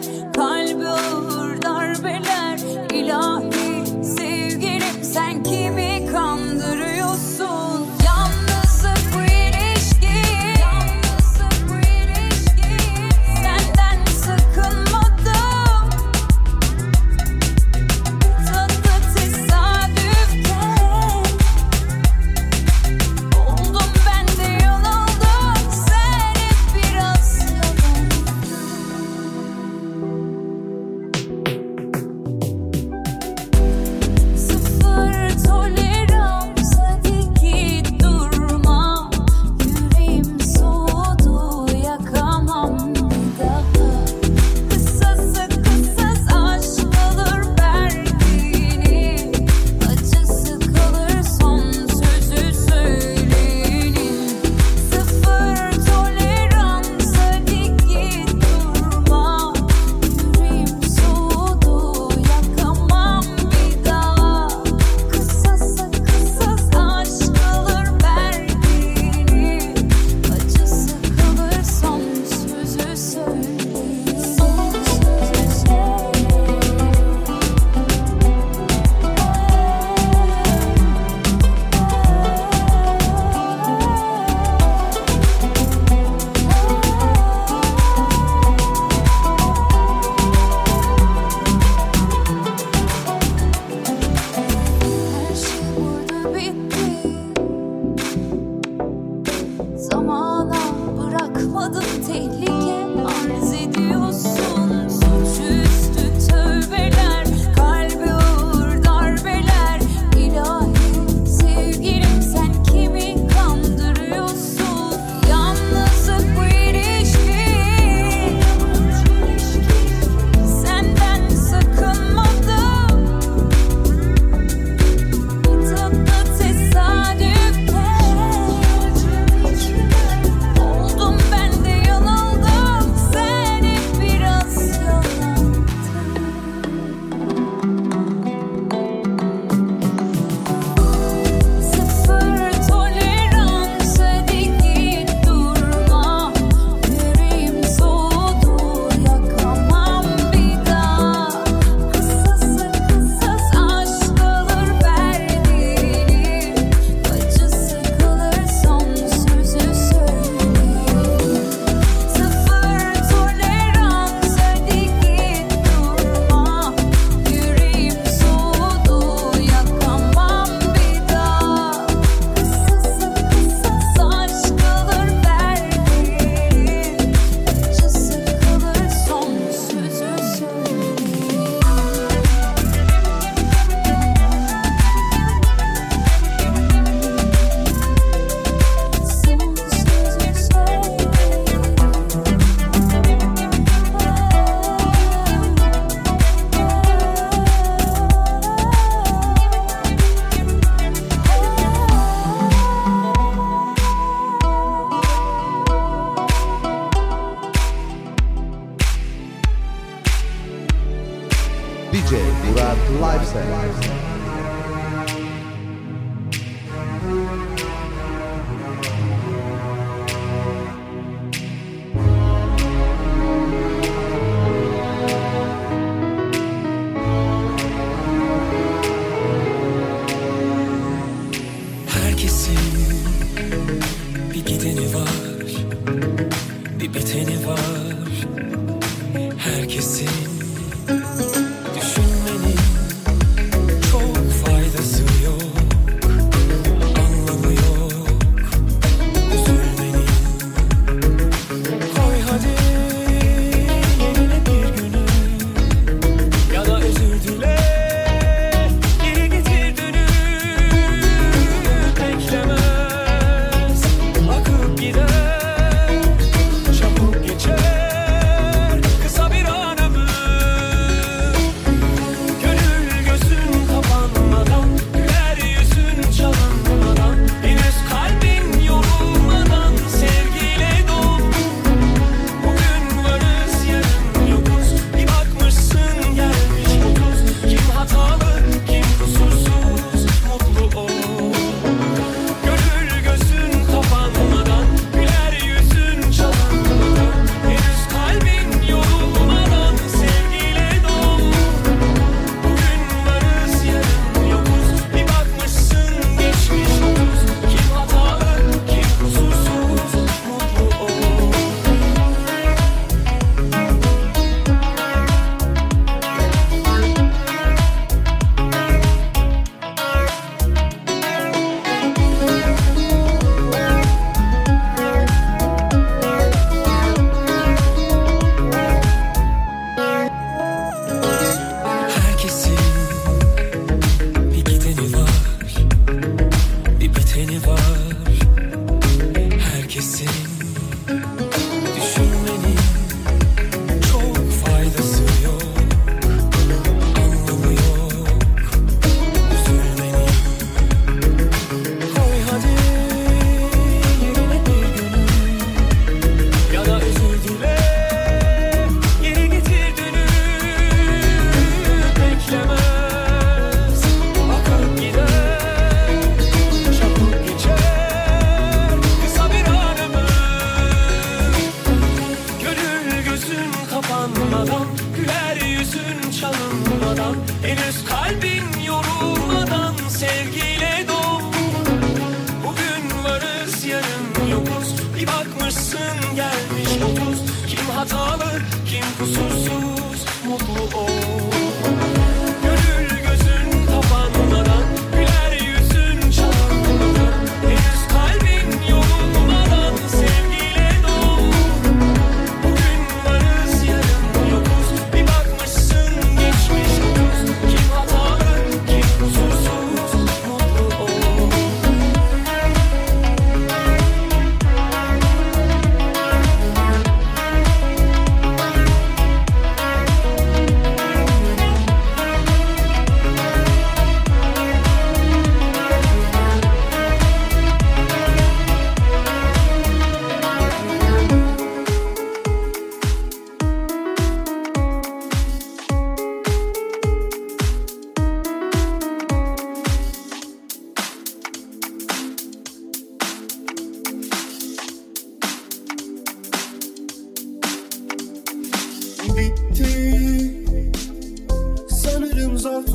Çabuk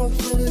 broken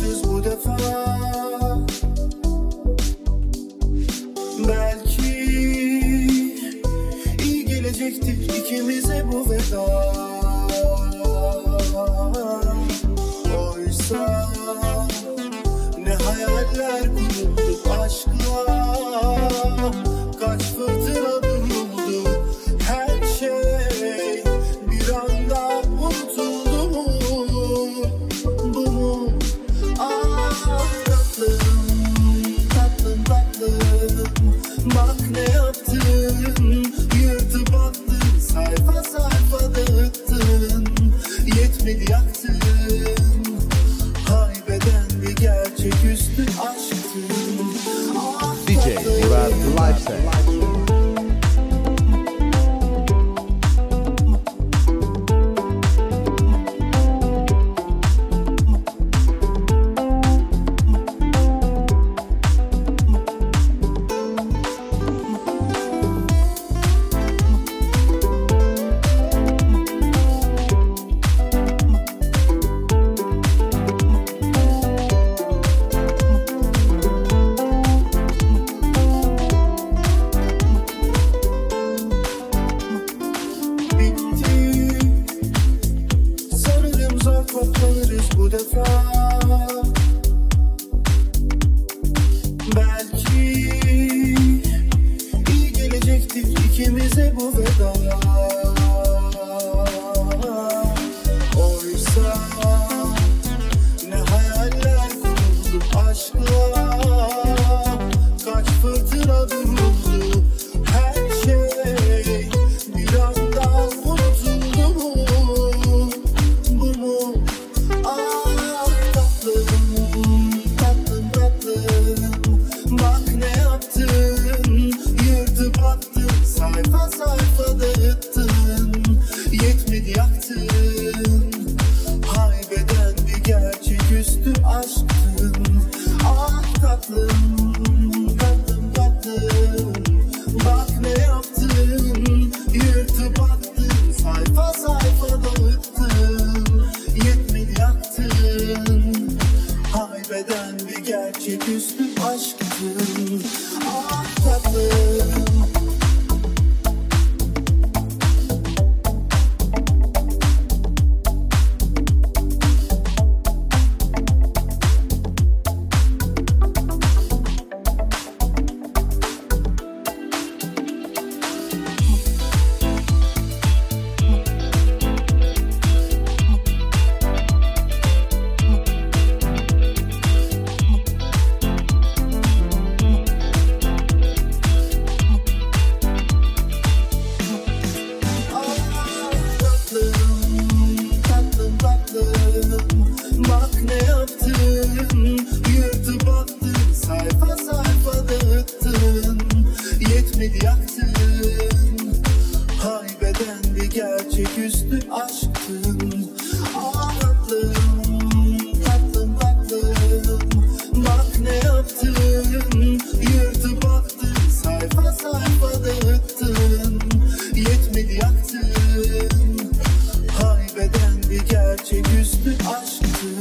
I should do.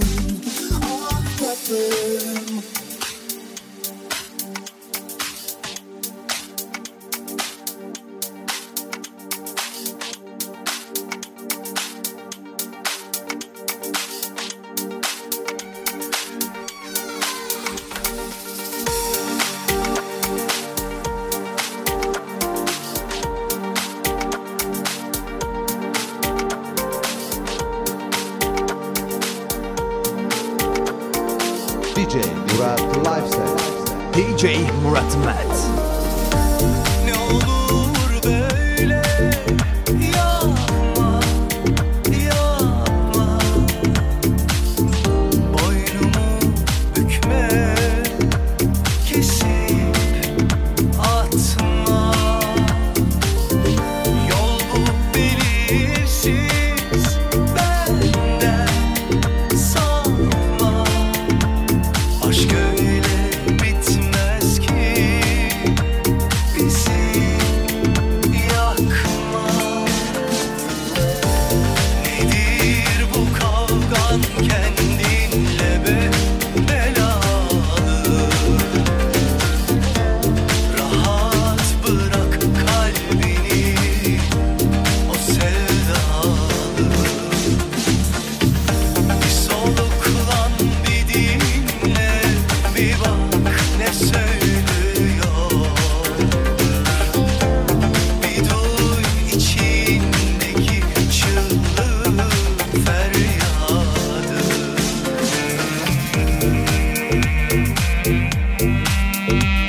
All that Música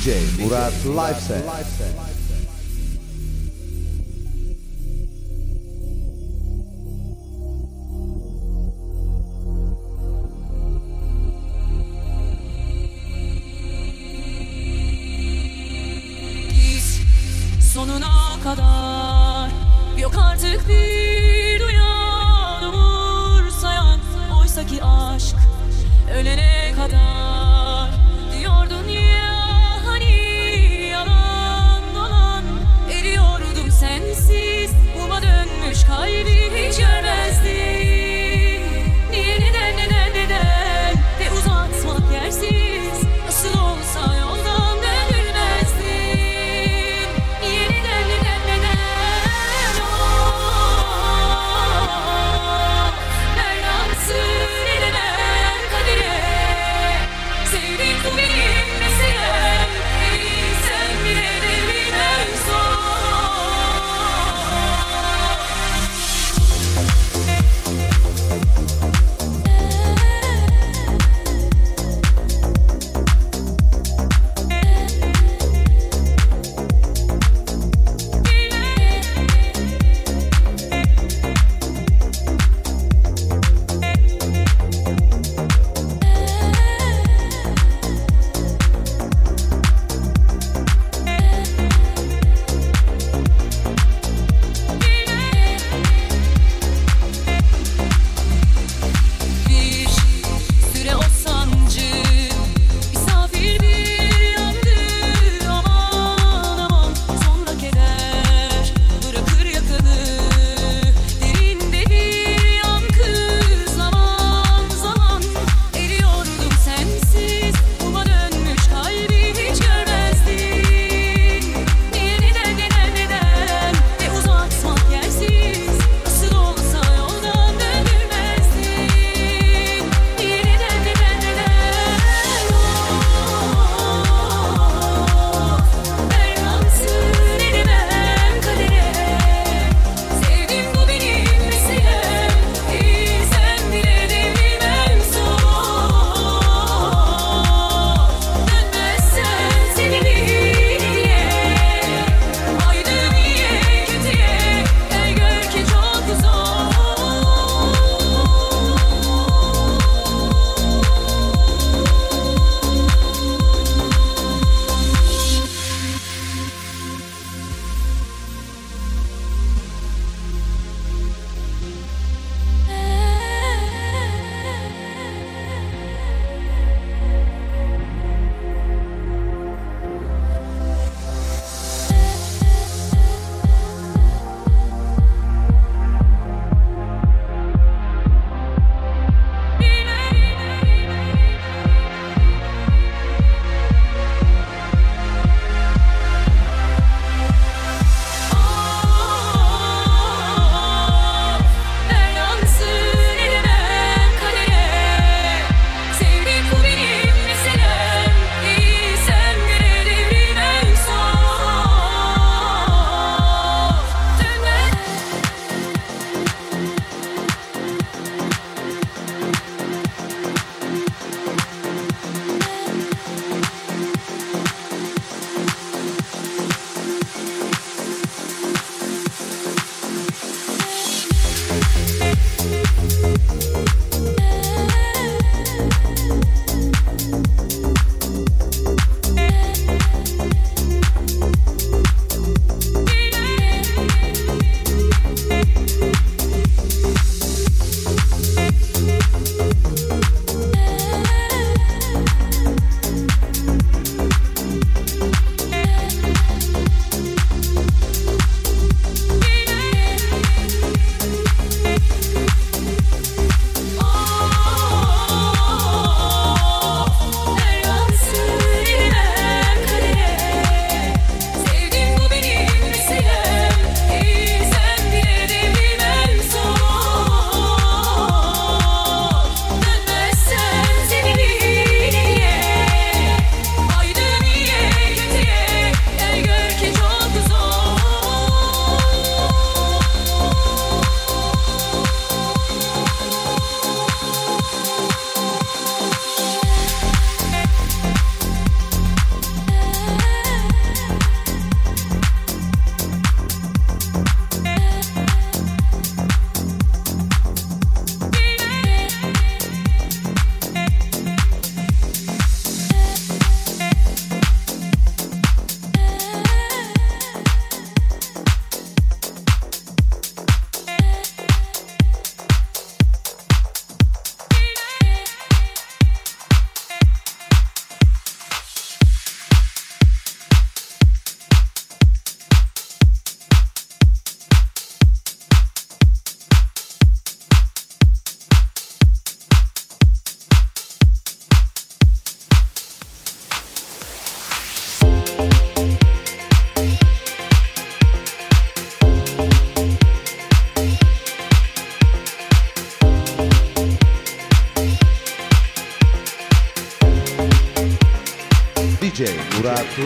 DJ Murat Live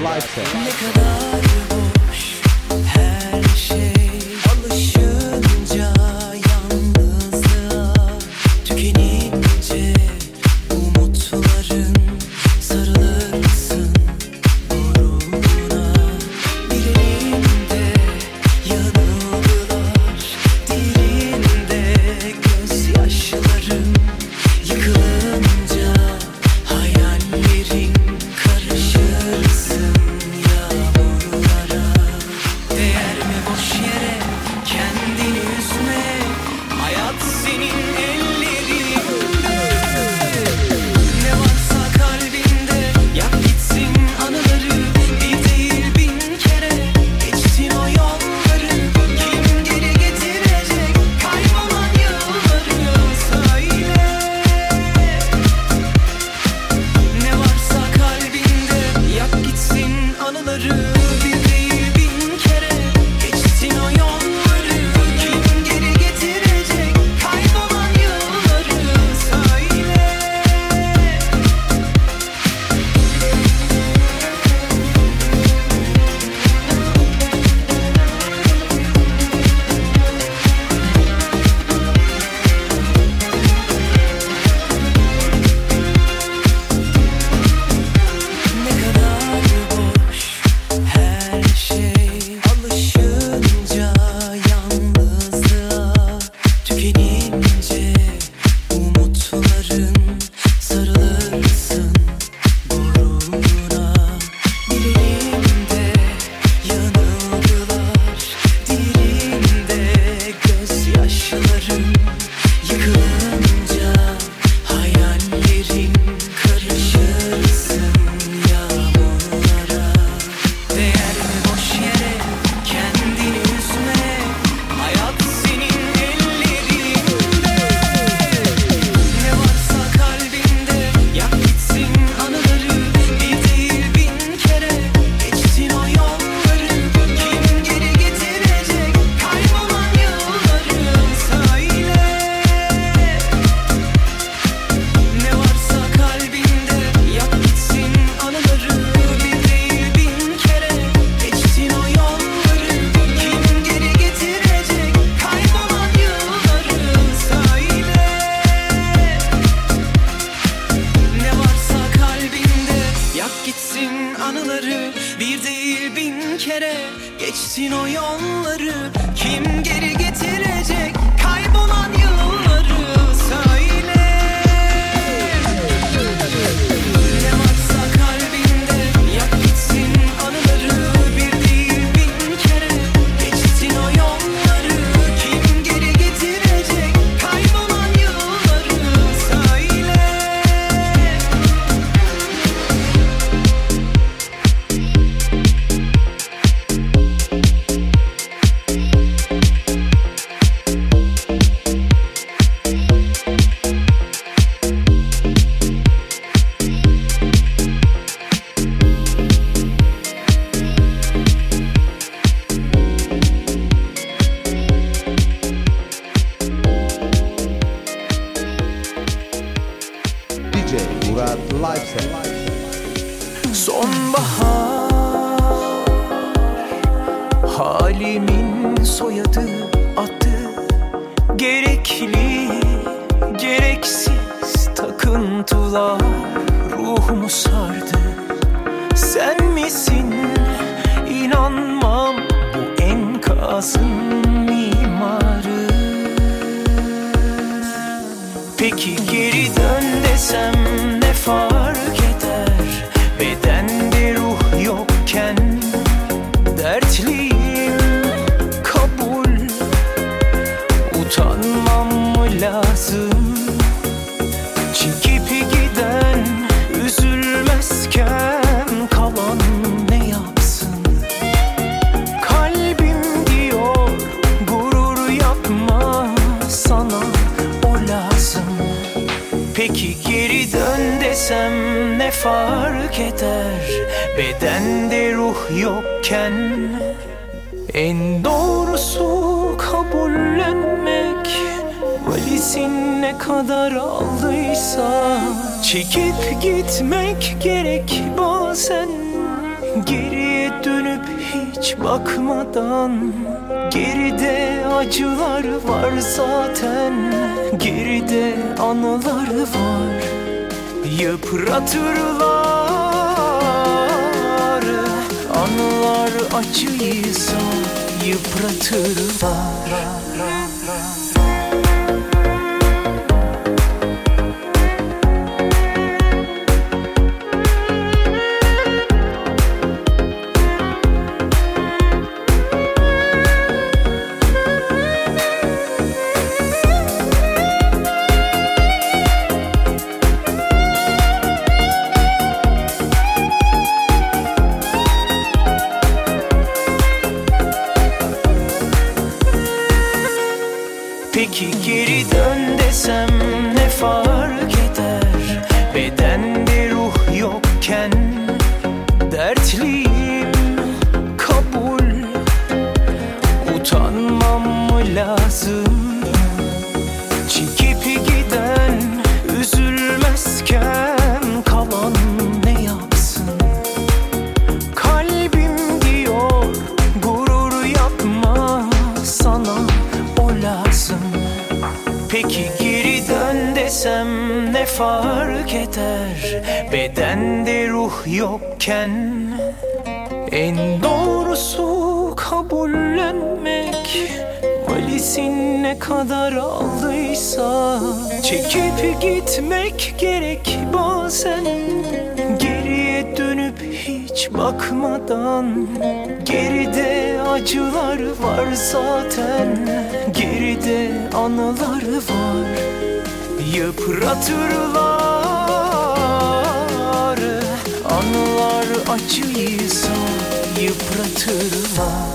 Lifestyle. hatırlar. Anılar acıysa yıpratırlar. zaten Geride analar var. Yıpratırlar Anılar acıysa yıpratırlar.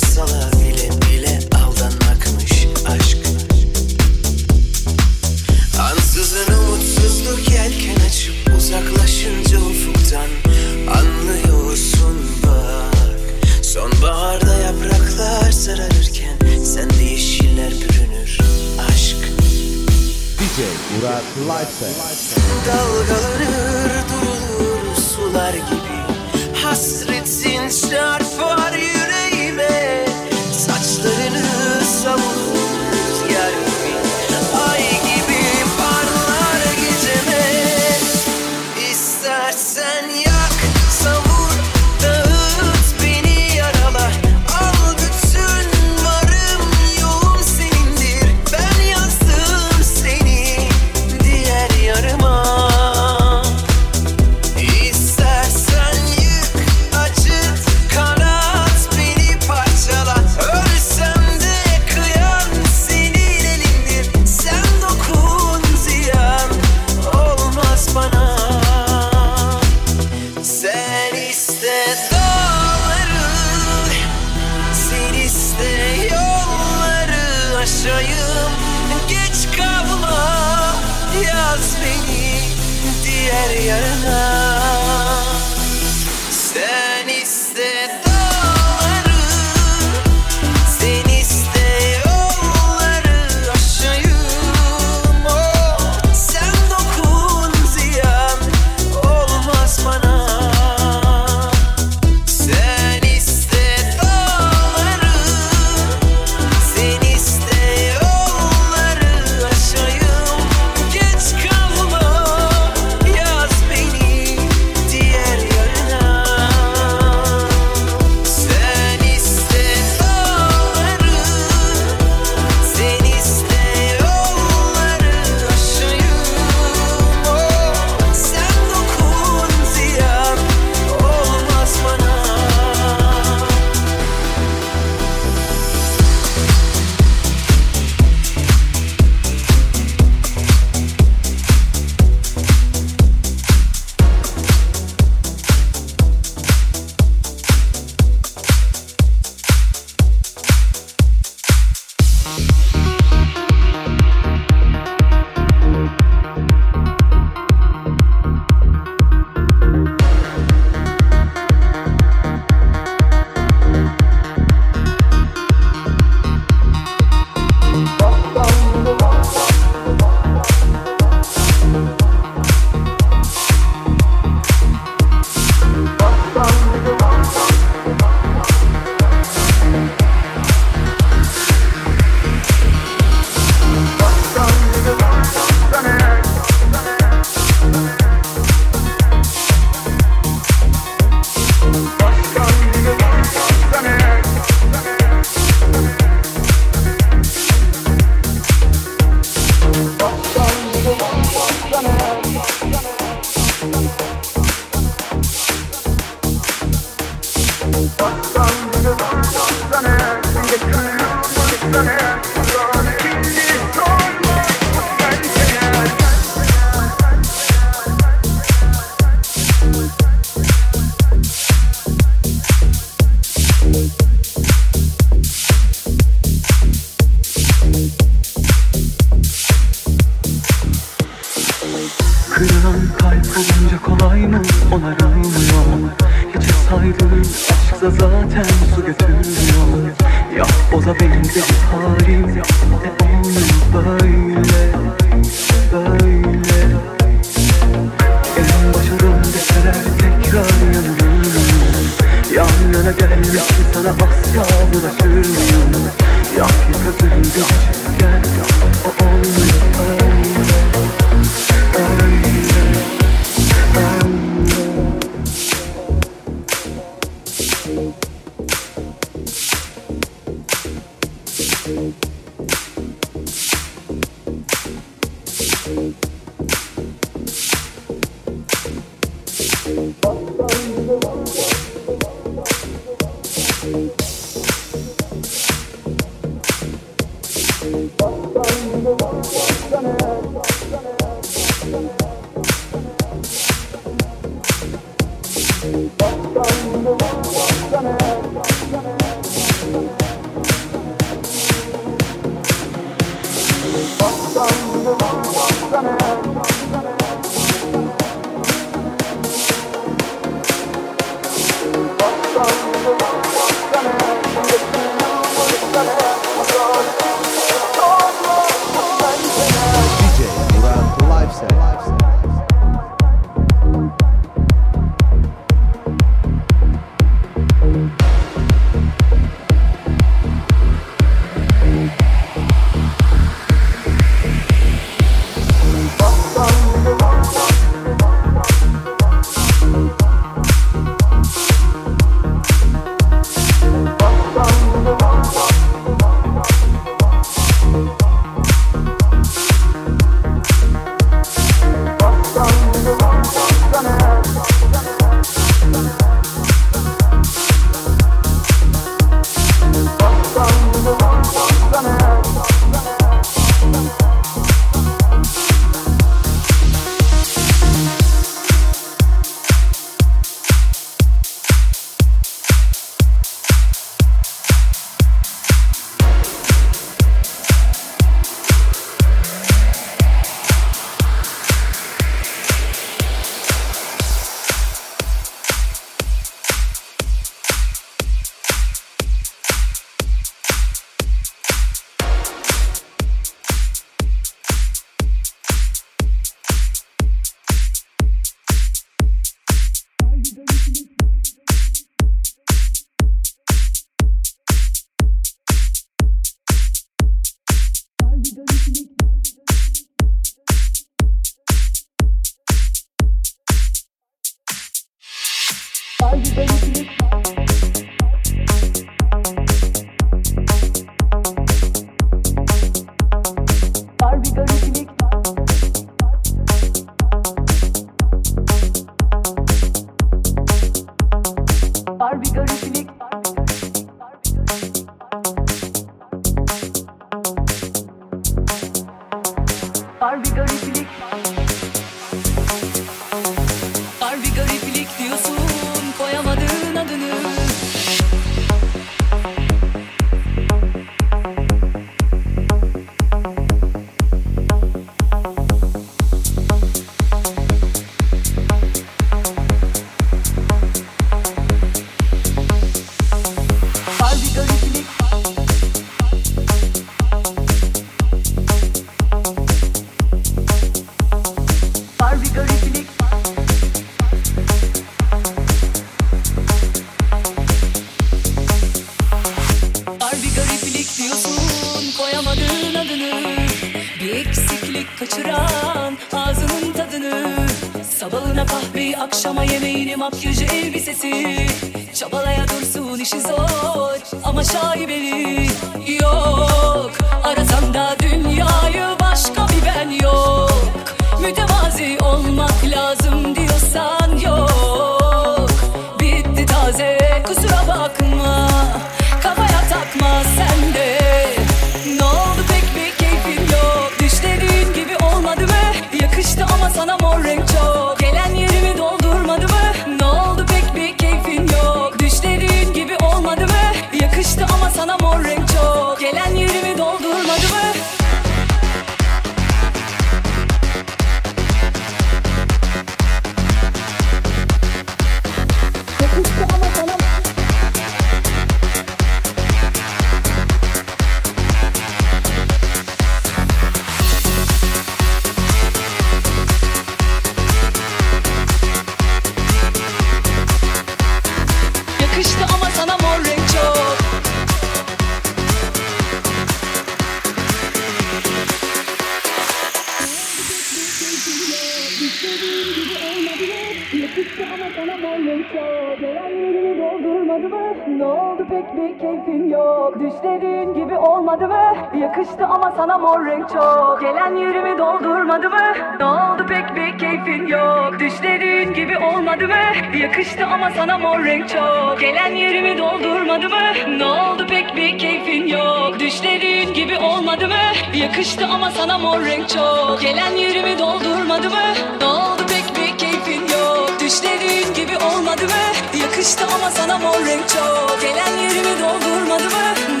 görmedi mi? Yakıştı ama sana mor renk çok Gelen yerimi doldurmadı mı? Ne oldu pek bir keyfin yok Düşlediğin gibi olmadı mı? Yakıştı ama sana mor renk çok Gelen yerimi doldurmadı mı? Ne oldu pek bir keyfin yok Düşlediğin gibi olmadı mı? Yakıştı ama sana mor renk çok Gelen yerimi doldurmadı mı?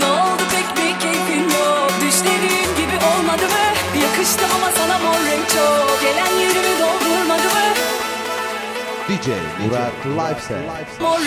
DJ Murat Lifestyle. More